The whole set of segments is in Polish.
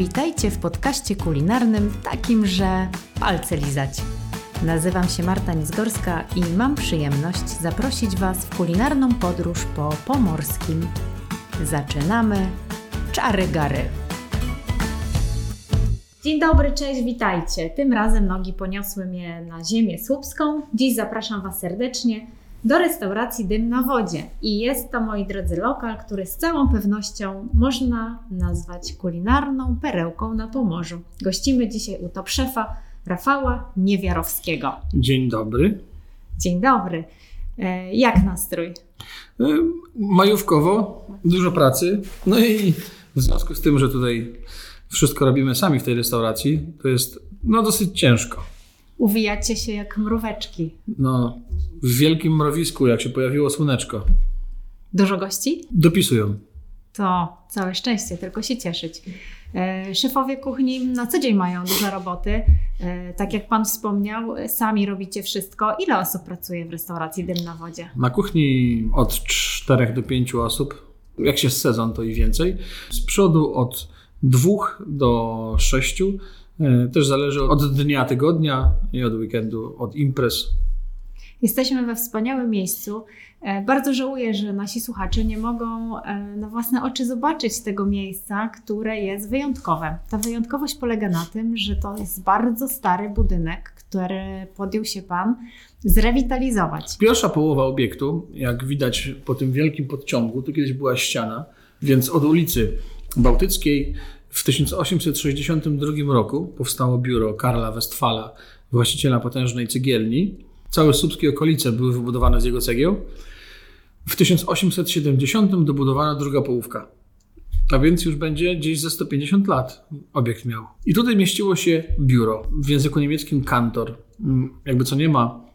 Witajcie w podcaście kulinarnym takim, że palce lizać. Nazywam się Marta Nizgorska i mam przyjemność zaprosić Was w kulinarną podróż po pomorskim. Zaczynamy czary gary. Dzień dobry, cześć, witajcie. Tym razem nogi poniosły mnie na ziemię słupską. Dziś zapraszam Was serdecznie do restauracji Dym na Wodzie. I jest to, moi drodzy, lokal, który z całą pewnością można nazwać kulinarną perełką na Pomorzu. Gościmy dzisiaj u top szefa Rafała Niewiarowskiego. Dzień dobry. Dzień dobry. E, Jak nastrój? E, Majówkowo, dużo pracy. No i w związku z tym, że tutaj wszystko robimy sami w tej restauracji, to jest no dosyć ciężko. Uwijacie się jak mróweczki. No, w wielkim mrowisku, jak się pojawiło słoneczko, Dużo gości? dopisują. To całe szczęście, tylko się cieszyć. E, Szefowie kuchni na co dzień mają dużo roboty. E, Tak jak Pan wspomniał, sami robicie wszystko. Ile osób pracuje w restauracji Dym na Wodzie? Na kuchni od 4 do 5 osób, jak się sezon, to i więcej. Z przodu od 2 do 6. Też zależy od dnia tygodnia i od weekendu, od imprez. Jesteśmy we wspaniałym miejscu. E, Bardzo żałuję, że nasi słuchacze nie mogą e, na własne oczy zobaczyć tego miejsca, które jest wyjątkowe. Ta wyjątkowość polega na tym, że to jest bardzo stary budynek, który podjął się Pan zrewitalizować. Pierwsza połowa obiektu, jak widać po tym wielkim podciągu, to kiedyś była ściana, więc od ulicy Bałtyckiej w 1862 roku powstało biuro Karla Westfala, właściciela potężnej cegielni. Całe słupskie okolice były wybudowane z jego cegieł. W 1870 dobudowano druga połówka. A więc już będzie gdzieś ze 150 lat obiekt miał. I tutaj mieściło się biuro, w języku niemieckim kantor. Mm, Jakby co nie ma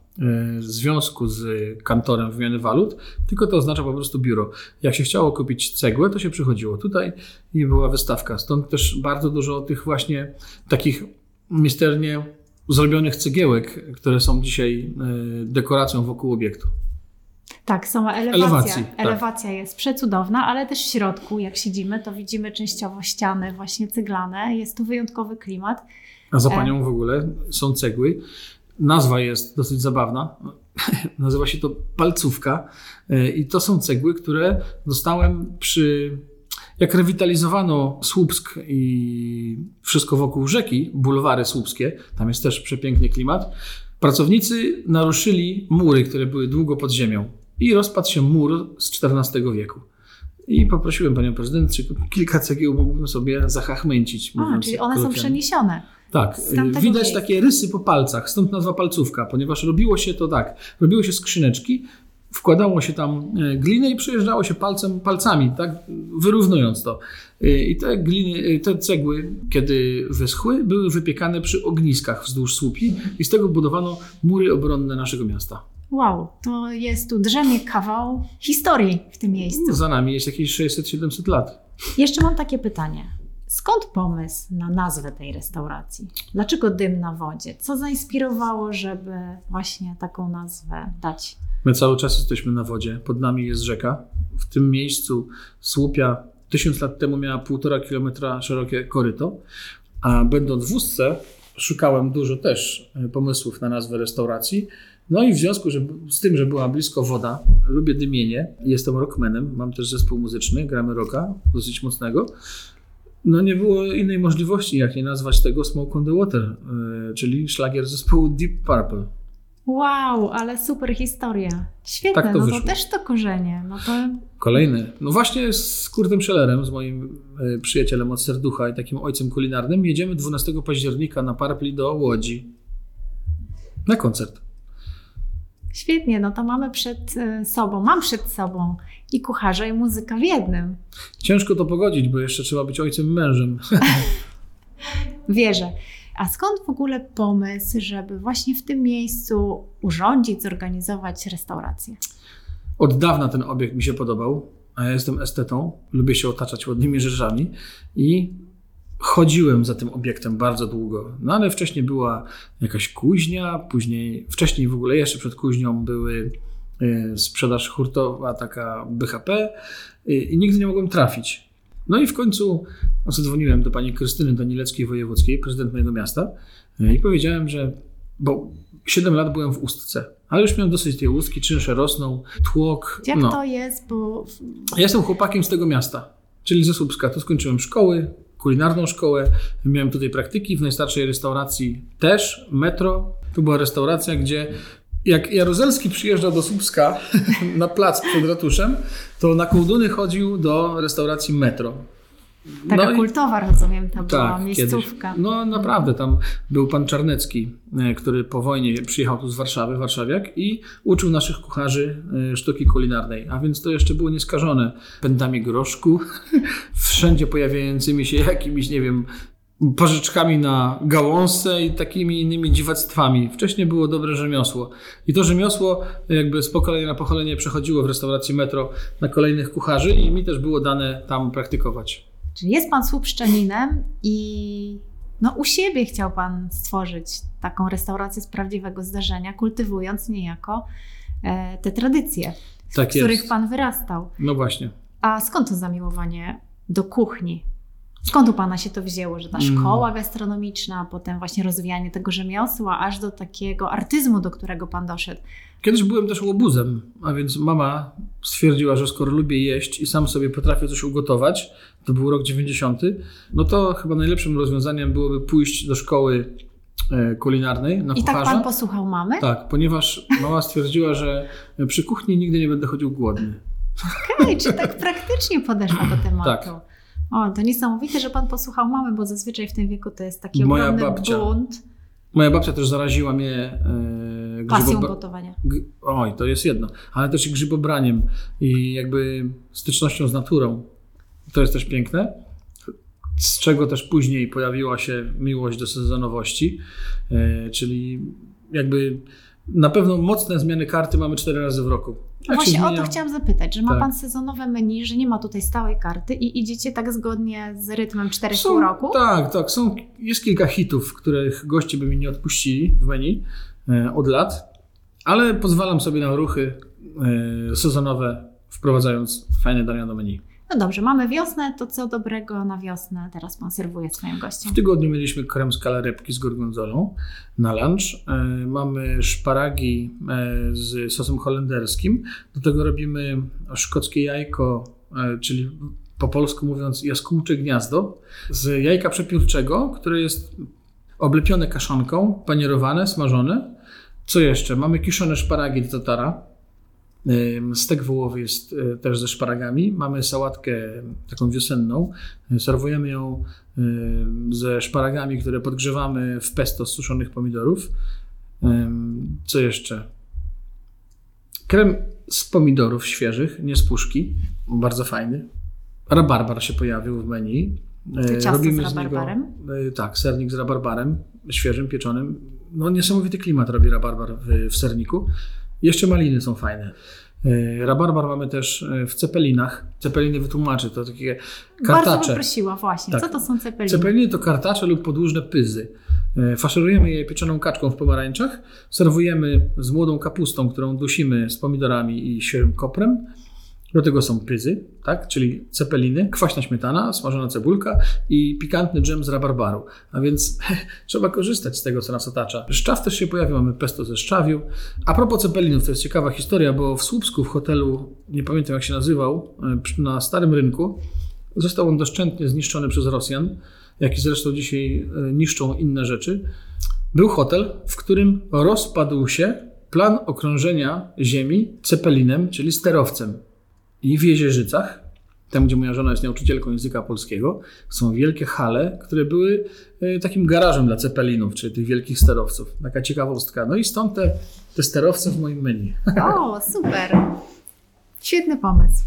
związku z kantorem wymiany walut, tylko to oznacza po prostu biuro. Jak się chciało kupić cegłę, to się przychodziło tutaj i była wystawka. Stąd też bardzo dużo tych właśnie takich misternie zrobionych cegiełek, które są dzisiaj e, dekoracją wokół obiektu. Tak, sama elewacja. Elewacji, tak. Elewacja jest przecudowna, ale też w środku, jak siedzimy, to widzimy częściowo ściany właśnie cyglane. Jest tu wyjątkowy klimat. A za panią w ogóle są cegły. Nazwa jest dosyć zabawna. Nazywa się to palcówka. E, I to są cegły, które dostałem przy. Jak rewitalizowano Słupsk i wszystko wokół rzeki, bulwary słupskie, tam jest też przepiękny klimat, pracownicy naruszyli mury, które były długo pod ziemią. I rozpadł się mur z XIV wieku. I poprosiłem panią prezydent, czy kilka cegieł mógłbym sobie zachachmęcić. A, czyli one są przeniesione. Tak, widać takie rysy po palcach, stąd nazwa palcówka, ponieważ robiło się to tak, robiło się skrzyneczki, wkładało się tam e, glinę i przejeżdżało się palcem, palcami, tak, wyrównując to. E, I te, gliny, e, te cegły, kiedy wyschły, były wypiekane przy ogniskach wzdłuż słupi i z tego budowano mury obronne naszego miasta. Wow, to jest tu drzemie kawał historii w tym miejscu. Za nami jest jakieś 600-700 lat. Jeszcze mam takie pytanie. Skąd pomysł na nazwę tej restauracji? Dlaczego dym na wodzie? Co zainspirowało, żeby właśnie taką nazwę dać? My cały czas jesteśmy na wodzie, pod nami jest rzeka. W tym miejscu słupia tysiąc lat temu miała półtora kilometra szerokie koryto, a będąc w wózce szukałem dużo też e, pomysłów na nazwę restauracji. No i w związku że, z tym, że była blisko woda, lubię dymienie, jestem rockmanem, mam też zespół muzyczny, gramy rocka, dosyć mocnego. No nie było innej możliwości, jak nie nazwać tego Smoke on the Water, e, czyli szlagier zespołu Deep Purple. Wow, ale super historia. Świetne, Tak to no wyszło. to też to korzenie. No to Kolejny. No właśnie z Kurtem Schellerem, z moim e, przyjacielem od serducha i takim ojcem kulinarnym, jedziemy 12 października na Parpli do Łodzi. Na koncert. Świetnie, no to mamy przed e, sobą, mam przed sobą i kucharza, i muzyka w jednym. Ciężko to pogodzić, bo jeszcze trzeba być ojcem i mężem. Wierzę. A skąd w ogóle pomysł, żeby właśnie w tym miejscu urządzić, zorganizować restaurację? Od dawna ten obiekt mi się podobał, a ja jestem estetą, lubię się otaczać ładnymi rzeczami i chodziłem za tym obiektem bardzo długo. No ale wcześniej była jakaś kuźnia, później, wcześniej w ogóle jeszcze przed kuźnią były y, sprzedaż hurtowa, taka BHP y, i nigdy nie mogłem trafić. No i w końcu zadzwoniłem do pani Krystyny Danileckiej-Wojewódzkiej, prezydent mojego miasta e, i powiedziałem, że bo 7 lat byłem w Ustce, ale już miałem dosyć tej ustki, czynsze rosną, tłok. Jak no. to jest, bo Ja jestem chłopakiem z tego miasta, czyli ze Słupska. Tu skończyłem szkoły, kulinarną szkołę, miałem tutaj praktyki w najstarszej restauracji też, metro. Tu była restauracja, gdzie jak Jaruzelski przyjeżdżał do Słupska na plac przed ratuszem, to na kołduny chodził do restauracji metro. Taka No i- kultowa, rozumiem, ta była tak, miejscówka. Kiedyś. No naprawdę, tam był pan Czarnecki, e, który po wojnie przyjechał tu z Warszawy, warszawiak i uczył naszych kucharzy e, sztuki kulinarnej. A więc to jeszcze było nieskażone pędami groszku, wszędzie pojawiającymi się jakimiś, nie wiem, pożyczkami na gałązce i takimi innymi dziwactwami. Wcześniej było dobre rzemiosło. I to rzemiosło jakby z pokolenia na pokolenie przechodziło w restauracji Metro na kolejnych kucharzy i mi też było dane tam praktykować. Czyli jest pan słupszczaninem i no, u siebie chciał pan stworzyć taką restaurację z prawdziwego zdarzenia, kultywując niejako e, te tradycje, z Tak których jest. pan wyrastał. No właśnie. A skąd to zamiłowanie do kuchni? Skąd u pana się to wzięło, że ta Mm. szkoła gastronomiczna, potem właśnie rozwijanie tego rzemiosła, aż do takiego artyzmu, do którego pan doszedł? Kiedyś byłem też łobuzem, a więc mama stwierdziła, że skoro lubię jeść i sam sobie potrafię coś ugotować, to był rok 90, no to chyba najlepszym rozwiązaniem byłoby pójść do szkoły e, kulinarnej na I tak kucharza. pan posłuchał mamy? Tak, ponieważ mama stwierdziła, że przy kuchni nigdy nie będę chodził głodny. Okej, czy tak praktycznie podeszła do tematu? Tak. O, to niesamowite, że pan posłuchał mamy, bo zazwyczaj w tym wieku to jest taki Moja ogromny babcia. bunt, Moja babcia też zaraziła mnie e, pasją gotowania. Oj, to jest jedno, ale też i grzybobraniem i jakby stycznością z naturą. To jest też piękne. Z czego też później pojawiła się miłość do sezonowości, e, czyli jakby na pewno mocne zmiany karty mamy cztery razy w roku. Się właśnie o to chciałam zapytać, że ma Tak. pan sezonowe menu, że nie ma tutaj stałej karty i idziecie tak zgodnie z rytmem 4,5 Są- roku? Tak, tak. Są, jest kilka hitów, których goście by mi nie odpuścili w menu e, od lat, ale pozwalam sobie na ruchy e, sezonowe, wprowadzając fajne dania do menu. No dobrze, mamy wiosnę, to co dobrego na wiosnę teraz pan serwuje swoim gościom? W tygodniu mieliśmy krem z kalarepki z gorgonzolą na lunch. E, Mamy szparagi e, z sosem holenderskim. Do tego robimy szkockie jajko, e, czyli po polsku mówiąc jaskółcze gniazdo, z jajka przepiórczego, które jest oblepione kaszanką, panierowane, smażone. Co jeszcze? Mamy kiszone szparagi do tatara. Stek wołowy jest y, też ze szparagami. Mamy sałatkę taką wiosenną. Serwujemy ją ze szparagami, które podgrzewamy w pesto z suszonych pomidorów. Co jeszcze? Krem z pomidorów świeżych, nie z puszki. Bardzo fajny. Rabarbar się pojawił w menu. To ciasto z niego- rabarbarem? y, tak, sernik z rabarbarem, świeżym, pieczonym. No niesamowity klimat robi rabarbar w, w serniku. Jeszcze maliny są fajne. Y, Rabarbar mamy też y, w cepelinach. Cepeliny wytłumaczy, to takie Bardzo bym kartacze. prosiła właśnie, Tak. co to są cepeliny? Cepeliny to kartacze lub podłużne pyzy. Y, Faszerujemy je pieczoną kaczką w pomarańczach. Serwujemy z młodą kapustą, którą dusimy z pomidorami i świeżym koprem. Do tego są pyzy, tak? czyli cepeliny, kwaśna śmietana, smażona cebulka i pikantny dżem z rabarbaru. A więc trzeba korzystać z tego, co nas otacza. Szczaw też się pojawił, mamy pesto ze szczawiu. A propos cepelinów, to jest ciekawa historia, bo w Słupsku, w hotelu, nie pamiętam jak się nazywał, przy- na Starym Rynku, został on doszczętnie zniszczony przez Rosjan, jak i zresztą dzisiaj y, niszczą inne rzeczy. Był hotel, w którym rozpadł się plan okrążenia Ziemi cepelinem, czyli sterowcem. I w Jezierzycach, tam gdzie moja żona jest nauczycielką języka polskiego, są wielkie hale, które były y, takim garażem dla cepelinów, czyli tych wielkich sterowców. Taka ciekawostka. No i stąd te, te sterowce w moim menu. O, super. Świetny pomysł.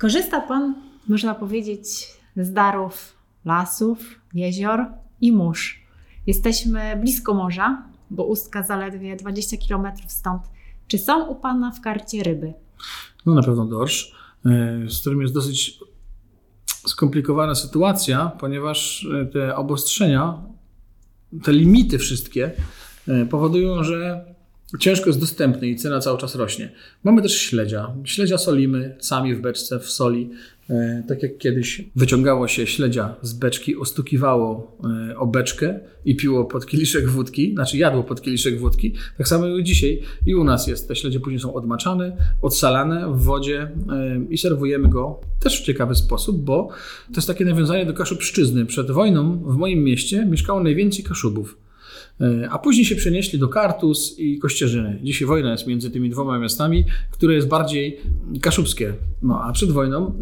Korzysta Pan, można powiedzieć, z darów lasów, jezior i mórz. Jesteśmy blisko morza, bo Ustka zaledwie 20 km stąd. Czy są u Pana w karcie ryby? No na pewno dorsz, y, z którym jest dosyć skomplikowana sytuacja, ponieważ y, te obostrzenia, te limity wszystkie y, powodują, że ciężko jest dostępny i cena cały czas rośnie. Mamy też śledzia. Śledzia solimy sami w beczce, w soli. E, tak jak kiedyś wyciągało się śledzia z beczki, ostukiwało e, o beczkę i piło pod kieliszek wódki, znaczy jadło pod kieliszek wódki, tak samo dzisiaj i u nas jest. Te śledzie później są odmaczane, odsalane w wodzie e, i serwujemy go też w ciekawy sposób, bo to jest takie nawiązanie do kaszubszczyzny. Przed wojną w moim mieście mieszkało najwięcej kaszubów. A później się przenieśli do Kartus i Kościerzyny. Dzisiaj wojna jest między tymi dwoma miastami, które jest bardziej kaszubskie. No a przed wojną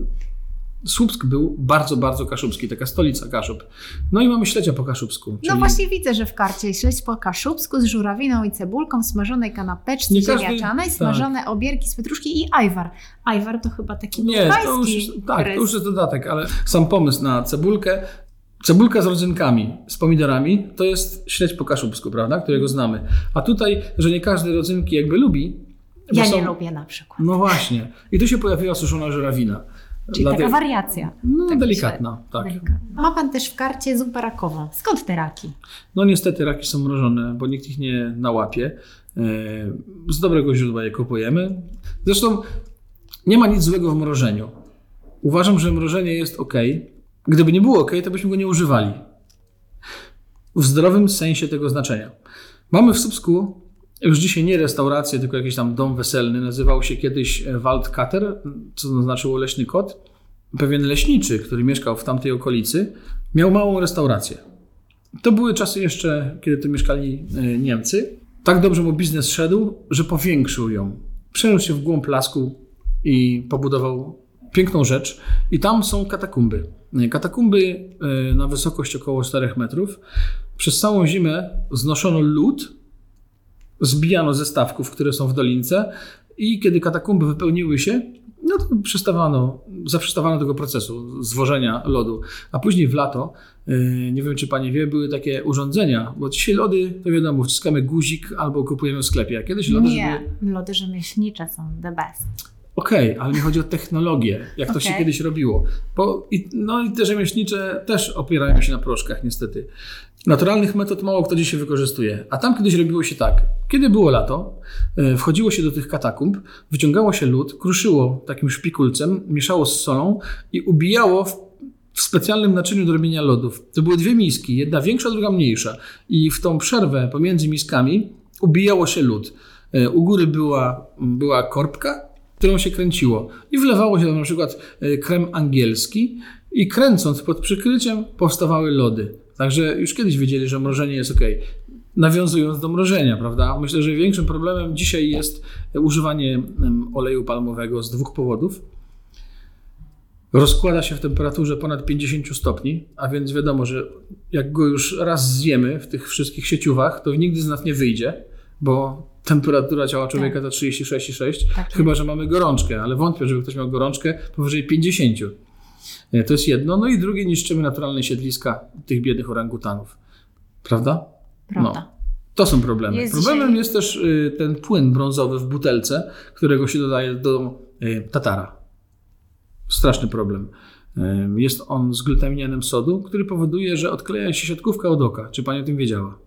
Słupsk był bardzo, bardzo kaszubski, taka stolica Kaszub. No i mamy śledzia po kaszubsku. No czyli- właśnie widzę, że w karcie śledź po kaszubsku z żurawiną i cebulką, smażonej kanapeczce Nie każdy- ziemniaczanej, tak. smażone obierki z pietruszki i ajwar. Ajwar to chyba taki Nie, to już, jest- tak, to już jest dodatek, ale sam pomysł na cebulkę, cebulka z rodzynkami, z pomidorami, to jest śledź po kaszubsku, prawda, którego znamy. A tutaj, że nie każdy rodzynki jakby lubi. Ja są- nie lubię na przykład. No właśnie. I tu się pojawiła suszona żurawina. Czyli Dlatego- taka wariacja. No, Taki delikatna, tak. delikatna. Ma pan też w karcie zupę rakową. Skąd te raki? No niestety raki są mrożone, bo nikt ich nie nałapie. E, Z dobrego źródła je kupujemy. Zresztą nie ma nic złego w mrożeniu. Uważam, że mrożenie jest ok. Gdyby nie było ok, to byśmy go nie używali. W zdrowym sensie tego znaczenia. Mamy w Słupsku już dzisiaj nie restaurację, tylko jakiś tam dom weselny. Nazywał się kiedyś e, Waldkater, co znaczyło leśny kot. Pewien leśniczy, który mieszkał w tamtej okolicy, miał małą restaurację. To były czasy jeszcze, kiedy tu mieszkali e, Niemcy. Tak dobrze mu biznes szedł, że powiększył ją. Przeniósł się w głąb lasku i pobudował piękną rzecz. I tam są katakumby. E, Katakumby e, na wysokość około 4 metrów. Przez całą zimę znoszono lód, zbijano ze stawków, które są w dolince i kiedy katakumby wypełniły się, no to przystawano, zaprzestawano tego procesu zwożenia lodu. A później w lato, yy, nie wiem czy pani wie, były takie urządzenia, bo dzisiaj lody, to wiadomo, wciskamy guzik albo kupujemy w sklepie, a kiedyś lody, nie, żeby... lody rzemieślnicze są the best. Okej, ale mi chodzi o technologię, jak to się kiedyś robiło. Bo, i, no i te rzemieślnicze też opierają się na proszkach, niestety. Naturalnych metod mało kto dzisiaj wykorzystuje. A tam kiedyś robiło się tak. Kiedy było lato, e, wchodziło się do tych katakumb, wyciągało się lód, kruszyło takim szpikulcem, mieszało z solą i ubijało w, w specjalnym naczyniu do robienia lodów. To były dwie miski, jedna większa, druga mniejsza. I w tą przerwę pomiędzy miskami ubijało się lód. E, U góry była, była korbka, którą się kręciło. I wlewało się tam na przykład e, krem angielski i kręcąc pod przykryciem powstawały lody. Także już kiedyś wiedzieli, że mrożenie jest ok. Nawiązując do mrożenia, prawda? Myślę, że większym problemem dzisiaj jest używanie em, oleju palmowego z dwóch powodów. Rozkłada się w temperaturze ponad 50 stopni, a więc wiadomo, że jak go już raz zjemy w tych wszystkich sieciówach, to nigdy z nas nie wyjdzie, bo temperatura ciała człowieka to 36,6, Tak. chyba że mamy gorączkę, ale wątpię, żeby ktoś miał gorączkę powyżej 50. Nie, To jest jedno. No i drugie, niszczymy naturalne siedliska tych biednych orangutanów. Prawda? Prawda. To są problemy. Jest Problemem dzisiaj- jest też y, ten płyn brązowy w butelce, którego się dodaje do y, tatara. Straszny problem. Y, Jest on z glutaminianem sodu, który powoduje, że odkleja się siatkówka od oka. Czy pani o tym wiedziała?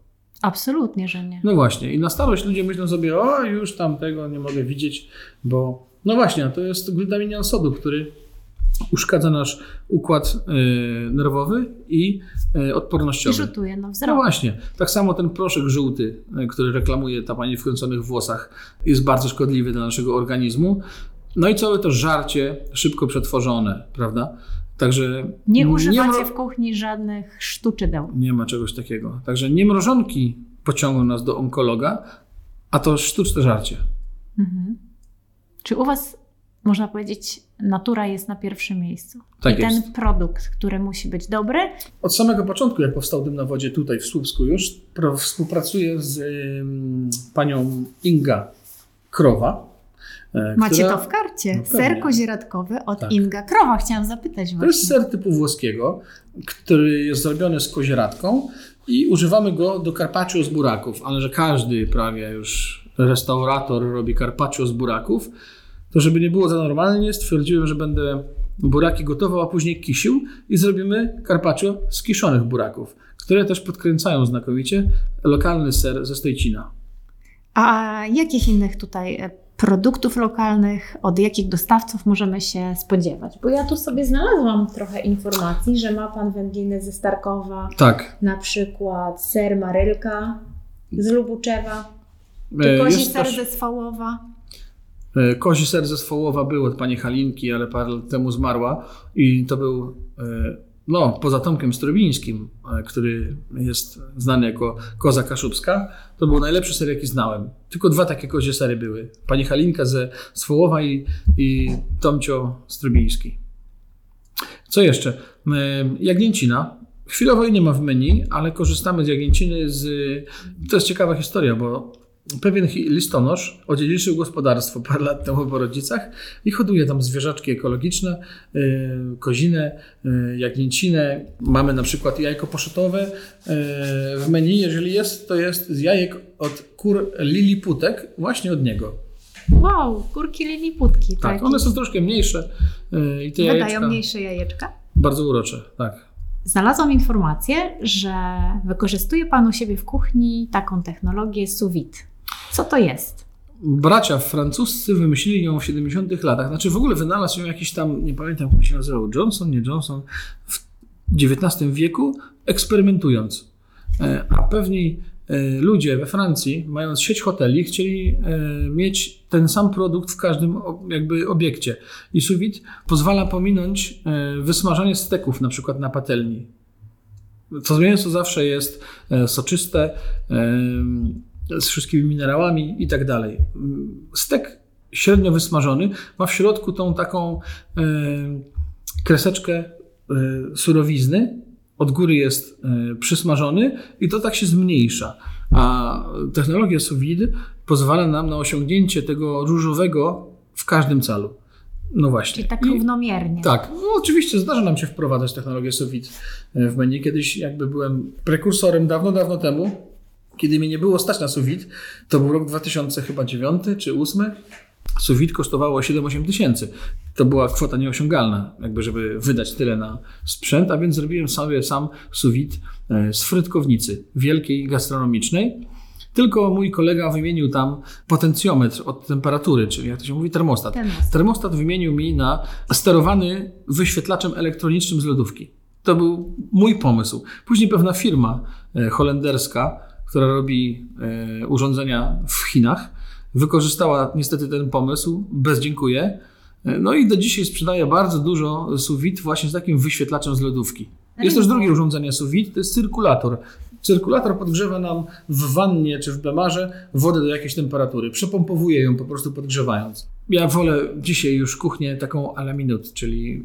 Absolutnie, że nie. No właśnie. I na starość ludzie myślą sobie, o już tam tego nie mogę widzieć, bo no właśnie, to jest glutaminian sodu, który uszkadza nasz układ y, nerwowy i y, I odpornościowy. rzutuje na No wzrok. właśnie, tak samo ten proszek żółty, y, który reklamuje ta pani w kręconych włosach, jest bardzo szkodliwy dla naszego organizmu. No i całe to żarcie szybko przetworzone, prawda? Także Nie mro- używacie w kuchni żadnych sztuczydeł. nie ma czegoś takiego. Także nie mrożonki pociągną nas do onkologa, a to sztuczne żarcie. Mhm. Czy u Was, można powiedzieć, natura jest na pierwszym miejscu? Tak I ten jest. produkt, który musi być dobry, Od samego początku, jak powstał Dym na Wodzie tutaj w Słupsku już, współpracuję z ym, panią Inga Krowa. E, macie która- to w karcie. No. Ser kozieradkowy od Tak. Inga Krowa. Chciałam zapytać To właśnie. jest ser typu włoskiego, który jest zrobiony z kozieradką i używamy go do carpaccio z buraków, ale że każdy prawie już restaurator robi carpaccio z buraków, to żeby nie było za normalnie, stwierdziłem, że będę buraki gotował, a później kisił i zrobimy carpaccio z kiszonych buraków, które też podkręcają znakomicie lokalny ser ze Stojcina. A jakich innych tutaj e, produktów lokalnych, od jakich dostawców możemy się spodziewać? Bo ja tu sobie znalazłam trochę informacji, że ma Pan wędliny ze Starkowa, Tak. na przykład ser Marylka z Lubuczewa, E, czy kozi ser też- ze Swołowa. E, Kozi ser ze Swołowa był od pani Halinki, ale parę lat temu zmarła i to był, e, no, poza Tomkiem Strobińskim, e, który jest znany jako Koza Kaszubska, to był najlepszy ser, jaki znałem. Tylko dwa takie kozie sery były. Pani Halinka ze Swołowa i, i Tomcio Strobiński. Co jeszcze? E, Jagnięcina. Chwilowo jej nie ma w menu, ale korzystamy z jagnięciny z... To jest ciekawa historia, bo pewien listonosz odziedziczył gospodarstwo parę lat temu po rodzicach i hoduje tam zwierzaczki ekologiczne, yy, kozinę, yy, jagnięcinę. Mamy na przykład jajko poszytowe yy, w menu. Jeżeli jest, to jest z jajek od kur liliputek, właśnie od niego. Wow, kurki liliputki. Tak, takie. one są troszkę mniejsze i te Wydają jajeczka mniejsze jajeczka. bardzo urocze. Tak. Znalazłam informację, że wykorzystuje Pan u siebie w kuchni taką technologię sous vide. Co to jest? Bracia francuscy wymyślili ją w 70 latach. Znaczy w ogóle wynalazł ją jakiś tam, nie pamiętam jak się nazywał, Johnson, nie Johnson, w XIX wieku, eksperymentując. E, A pewni e, ludzie we Francji, mając sieć hoteli, chcieli e, mieć ten sam produkt w każdym jakby obiekcie. I vide pozwala pominąć wysmażanie steków na przykład na patelni. To mięso zawsze jest soczyste, z wszystkimi minerałami i tak dalej. Stek średnio wysmażony ma w środku tą taką e, kreseczkę e, surowizny. Od góry jest e, przysmażony i to tak się zmniejsza. A technologia sous vide pozwala nam na osiągnięcie tego różowego w każdym calu. No właśnie. Czyli tak I- równomiernie. tak, no oczywiście zdarza nam się wprowadzać technologię sous vide w menu. Kiedyś jakby byłem prekursorem dawno, dawno temu, kiedy mnie nie było stać na vide, to był rok 2000 chyba 9 czy 8. Sous vide kosztowało 7-8 tysięcy. To była kwota nieosiągalna, jakby żeby wydać tyle na sprzęt, a więc zrobiłem sobie sam vide e, z frytkownicy wielkiej, gastronomicznej. Tylko mój kolega wymienił tam potencjometr od temperatury, czyli jak to się mówi, termostat. Ten most. Termostat wymienił mi na sterowany wyświetlaczem elektronicznym z lodówki. To był mój pomysł. Później pewna firma e, holenderska, która robi e, urządzenia w Chinach, wykorzystała niestety ten pomysł. Bez dziękuję. E, No i do dzisiaj sprzedaje bardzo dużo vide właśnie z takim wyświetlaczem z lodówki. Jest też drugie urządzenie vide, to jest cyrkulator. Cyrkulator podgrzewa nam w wannie czy w bemarze wodę do jakiejś temperatury. Przepompowuje ją po prostu podgrzewając. Ja wolę dzisiaj już kuchnię taką a la minute, czyli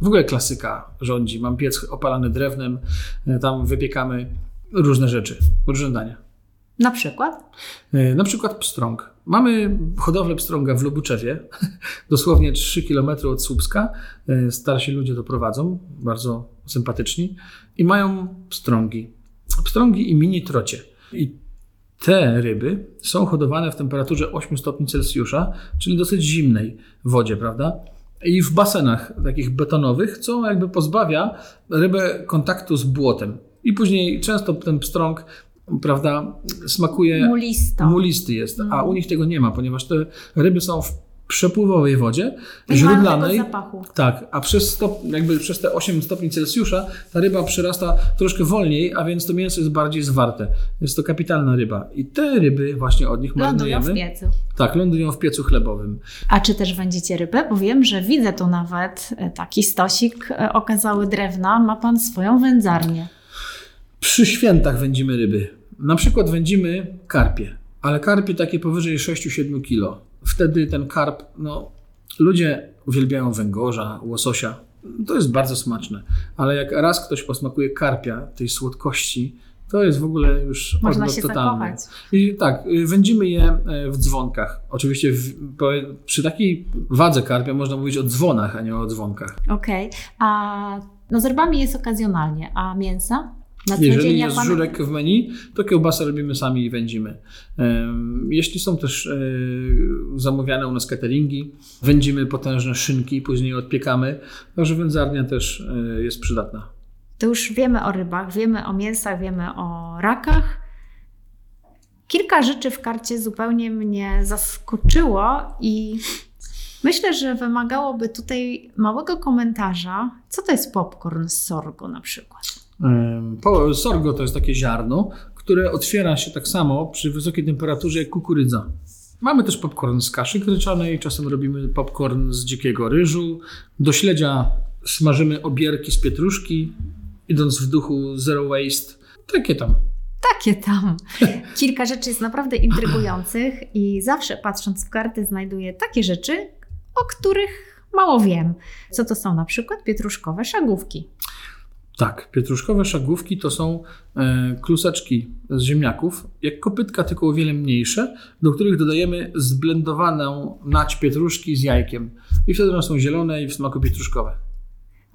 w ogóle klasyka rządzi. Mam piec opalany drewnem, e, tam wypiekamy różne rzeczy, różne dania. Na przykład? E, Na przykład pstrąg. Mamy hodowlę pstrąga w Lubuczewie, dosłownie 3 km od Słupska. E, Starsi ludzie to prowadzą, bardzo sympatyczni i mają pstrągi. Pstrągi i mini trocie. I te ryby są hodowane w temperaturze 8 stopni Celsjusza, czyli dosyć zimnej wodzie, prawda? I w basenach takich betonowych, co jakby pozbawia rybę kontaktu z błotem. I później często ten pstrąg, prawda, smakuje Mulisto. mulisty jest, a u nich tego nie ma, ponieważ te ryby są w przepływowej wodzie, Nie źródlanej. zapachu. Tak, a przez, stop, jakby przez te 8 stopni Celsjusza ta ryba przyrasta troszkę wolniej, a więc to mięso jest bardziej zwarte. Jest to kapitalna ryba. I te ryby właśnie od nich Lądują w piecu. Tak, lądują w piecu chlebowym. A czy też wędzicie rybę? Bo wiem, że widzę tu nawet e, taki stosik e, okazały drewna. Ma Pan swoją wędzarnię. Przy świętach wędzimy ryby. Na przykład wędzimy karpie, ale karpie takie powyżej 6-7 kilo. Wtedy ten karp, no, ludzie uwielbiają węgorza, łososia. To jest bardzo smaczne, ale jak raz ktoś posmakuje karpia, tej słodkości, to jest w ogóle już Można się totalny. zakochać. I tak, y, wędzimy je e, w dzwonkach. Oczywiście w, przy takiej wadze karpia można mówić o dzwonach, a nie o dzwonkach. Okej. A no z rybami jest okazjonalnie. A mięsa? Na co Jeżeli jest pan- żurek w menu, to kiełbasę robimy sami i wędzimy. Jeśli są też e, zamawiane u nas cateringi, wędzimy potężne szynki, później odpiekamy. Także wędzarnia też e, jest przydatna. To już wiemy o rybach, wiemy o mięsach, wiemy o rakach. Kilka rzeczy w karcie zupełnie mnie zaskoczyło i myślę, że wymagałoby tutaj małego komentarza. Co to jest popcorn z sorgo na przykład? Sorgo to jest takie ziarno, które otwiera się tak samo przy wysokiej temperaturze jak kukurydza. Mamy też popcorn z kaszy gryczanej, czasem robimy popcorn z dzikiego ryżu. Do śledzia smażymy obierki z pietruszki, idąc w duchu zero waste. Takie tam. Takie tam. Kilka rzeczy jest naprawdę intrygujących i zawsze patrząc w karty znajduję takie rzeczy, o których mało wiem. Co to są na przykład pietruszkowe szagówki. Tak, pietruszkowe szagówki to są e, kluseczki z ziemniaków, jak kopytka, tylko o wiele mniejsze, do których dodajemy zblendowaną nać pietruszki z jajkiem. I wtedy one są zielone i w smaku pietruszkowe.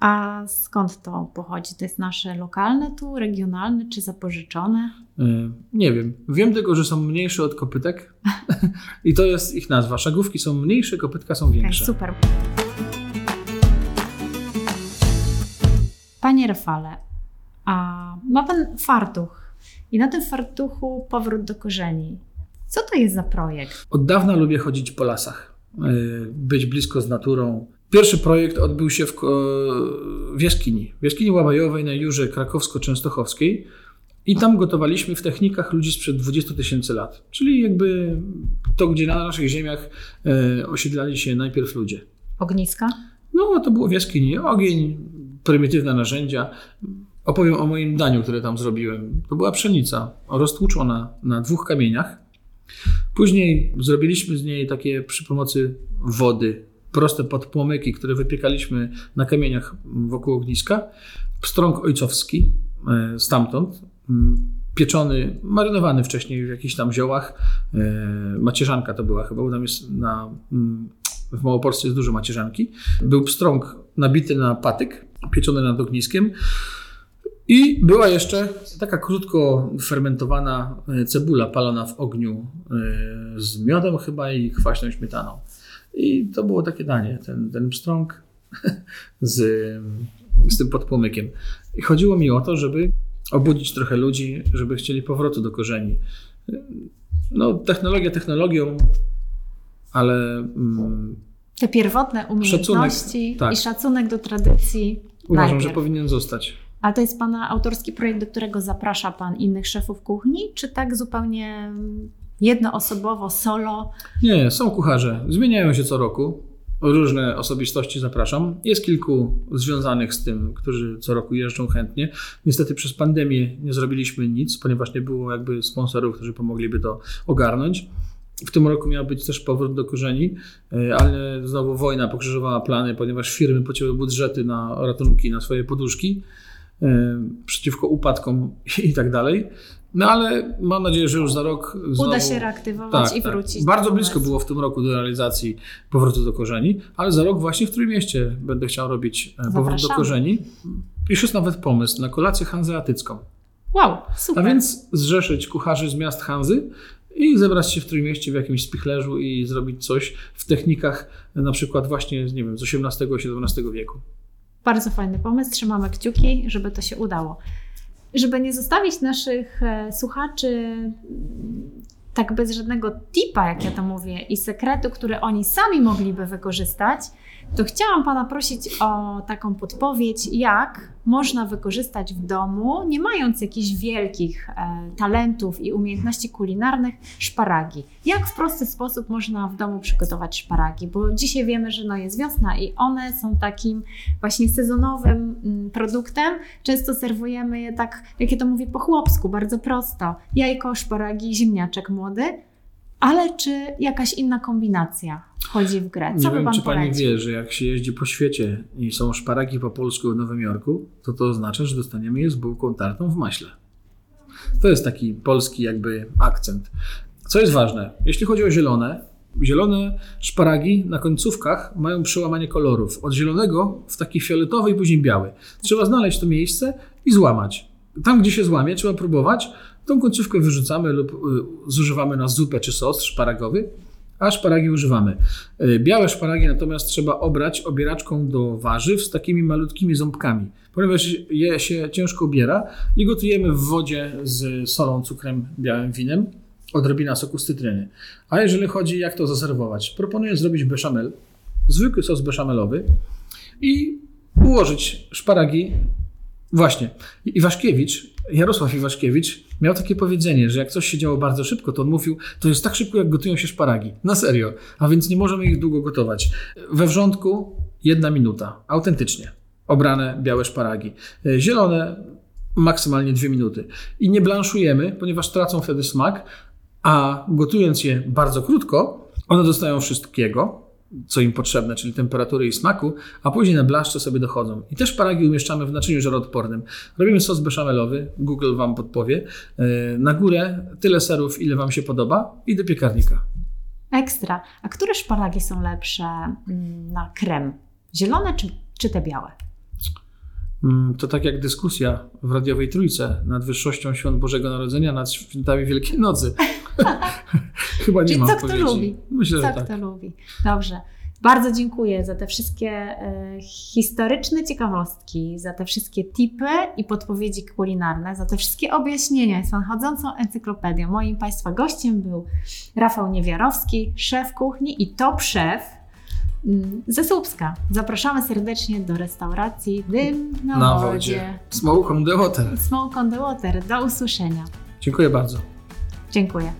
A skąd to pochodzi? To jest nasze lokalne tu, regionalne czy zapożyczone? E, nie wiem. Wiem tylko, że są mniejsze od kopytek i to jest ich nazwa. Szagówki są mniejsze, kopytka są większe. super. Panie Rafale, a ma Pan fartuch i na tym fartuchu powrót do korzeni. Co to jest za projekt? Od dawna lubię chodzić po lasach, e, być blisko z naturą. Pierwszy projekt odbył się w, w jaskini, w jaskini Łabajowej na Jurze Krakowsko-Częstochowskiej i tam gotowaliśmy w technikach ludzi sprzed 20 tysięcy lat. Czyli jakby to, gdzie na naszych ziemiach e, osiedlali się najpierw ludzie. Ogniska? No, to było w jaskini. Ogień, prymitywne narzędzia. Opowiem o moim daniu, które tam zrobiłem. To była pszenica roztłuczona na dwóch kamieniach. Później zrobiliśmy z niej takie przy pomocy wody proste podpłomyki, które wypiekaliśmy na kamieniach wokół ogniska. Pstrąg ojcowski e, stamtąd, m, pieczony, marynowany wcześniej w jakichś tam ziołach. E, Macierzanka to była chyba, bo tam jest na, m, w Małopolsce jest dużo macierzanki. Był pstrąg nabity na patyk, pieczony nad ogniskiem. I była jeszcze taka krótko fermentowana e, cebula palona w ogniu z miodem chyba i kwaśną śmietaną. I to było takie danie, ten, ten pstrąg z, z tym podpłomykiem. I chodziło mi o to, żeby obudzić trochę ludzi, żeby chcieli powrotu do korzeni. No, technologia technologią, ale mm, Te pierwotne umiejętności Szacunek, tak. i szacunek do tradycji. uważam, najpierw. że powinien zostać. A to jest Pana autorski projekt, do którego zaprasza Pan innych szefów kuchni, czy tak zupełnie jednoosobowo, solo? Nie, są kucharze. Zmieniają się co roku. Różne osobistości zapraszam. Jest kilku związanych z tym, którzy co roku jeżdżą chętnie. Niestety przez pandemię nie zrobiliśmy nic, ponieważ nie było jakby sponsorów, którzy pomogliby to ogarnąć. W tym roku miał być też powrót do korzeni, e, ale znowu wojna pokrzyżowała plany, ponieważ firmy pocięły budżety na ratunki, na swoje poduszki e, przeciwko upadkom i tak dalej. No ale mam nadzieję, że już za rok Uda znowu... się reaktywować Tak, i tak. wrócić. Bardzo do blisko było w tym roku do realizacji powrotu do korzeni, ale za rok właśnie w Trójmieście będę chciał robić e, powrót do Zapraszamy. korzeni. Już jest nawet pomysł na kolację hanzeatycką. Wow, super. A więc zrzeszyć kucharzy z miast Hanzy i zebrać się w Trójmieście w jakimś spichlerzu i zrobić coś w technikach e, na przykład właśnie, nie wiem, z XVIII-XVII wieku. Bardzo fajny pomysł. Trzymamy kciuki, żeby to się udało. Żeby nie zostawić naszych e, słuchaczy mm, tak bez żadnego tipa, jak ja to mówię, i sekretu, który oni sami mogliby wykorzystać, to chciałam Pana prosić o taką podpowiedź, jak można wykorzystać w domu, nie mając jakichś wielkich e, talentów i umiejętności kulinarnych, szparagi. Jak w prosty sposób można w domu przygotować szparagi? Bo dzisiaj wiemy, że no jest wiosna i one są takim właśnie sezonowym mm, produktem. Często serwujemy je tak, jak ja to mówię, po chłopsku, bardzo prosto. Jajko, szparagi, ziemniaczek młody. Ale czy jakaś inna kombinacja wchodzi w grę? Co Nie by wiem, czy pani polecił? wie, że jak się jeździ po świecie i są szparagi po polsku w Nowym Jorku, to to oznacza, że dostaniemy je z bułką tartą w maśle. To jest taki polski jakby akcent. Co jest ważne, jeśli chodzi o zielone, zielone szparagi na końcówkach mają przełamanie kolorów. Od zielonego w taki fioletowy i później biały. Trzeba znaleźć to miejsce i złamać. Tam, gdzie się złamie, trzeba próbować. Tą końcówkę wyrzucamy lub y, zużywamy na zupę czy sos szparagowy, a szparagi używamy. Y, Białe szparagi natomiast trzeba obrać obieraczką do warzyw z takimi malutkimi ząbkami, ponieważ je się ciężko obiera i gotujemy w wodzie z solą, cukrem, białym winem odrobina soku z cytryny. A jeżeli chodzi jak to zaserwować, proponuję zrobić beszamel, zwykły sos beszamelowy i ułożyć szparagi. Właśnie. Iwaszkiewicz, Jarosław Iwaszkiewicz miał takie powiedzenie, że jak coś się działo bardzo szybko, to on mówił, to jest tak szybko, jak gotują się szparagi. Na serio. A więc nie możemy ich długo gotować. We wrzątku jedna minuta. Autentycznie. Obrane białe szparagi. E, Zielone maksymalnie dwie minuty. I nie blanszujemy, ponieważ tracą wtedy smak, a gotując je bardzo krótko, one dostają wszystkiego, co im potrzebne, czyli temperatury i smaku, a później na blaszcze sobie dochodzą. I też szparagi umieszczamy w naczyniu żaroodpornym. Robimy sos beszamelowy, Google Wam podpowie. E, Na górę tyle serów, ile Wam się podoba i do piekarnika. Ekstra. A które szparagi są lepsze mm, na krem? Zielone czy, czy te białe? Mm, To tak jak dyskusja w radiowej trójce nad wyższością świąt Bożego Narodzenia, nad świętami Wielkiej Nocy. Chyba nie Czyli ma co kto odpowiedzi. lubi? Myślę, Co że tak. kto lubi. Dobrze. Bardzo dziękuję za te wszystkie e, historyczne ciekawostki, za te wszystkie tipy i podpowiedzi kulinarne, za te wszystkie objaśnienia. Jestem chodzącą encyklopedią. Moim Państwa gościem był Rafał Niewiarowski, szef kuchni i top szef ze Słupska. Zapraszamy serdecznie do restauracji Dym na, Na wodzie. wodzie. Smoke on the water. Smoke on the water. Do usłyszenia. Dziękuję bardzo. Dziękuję.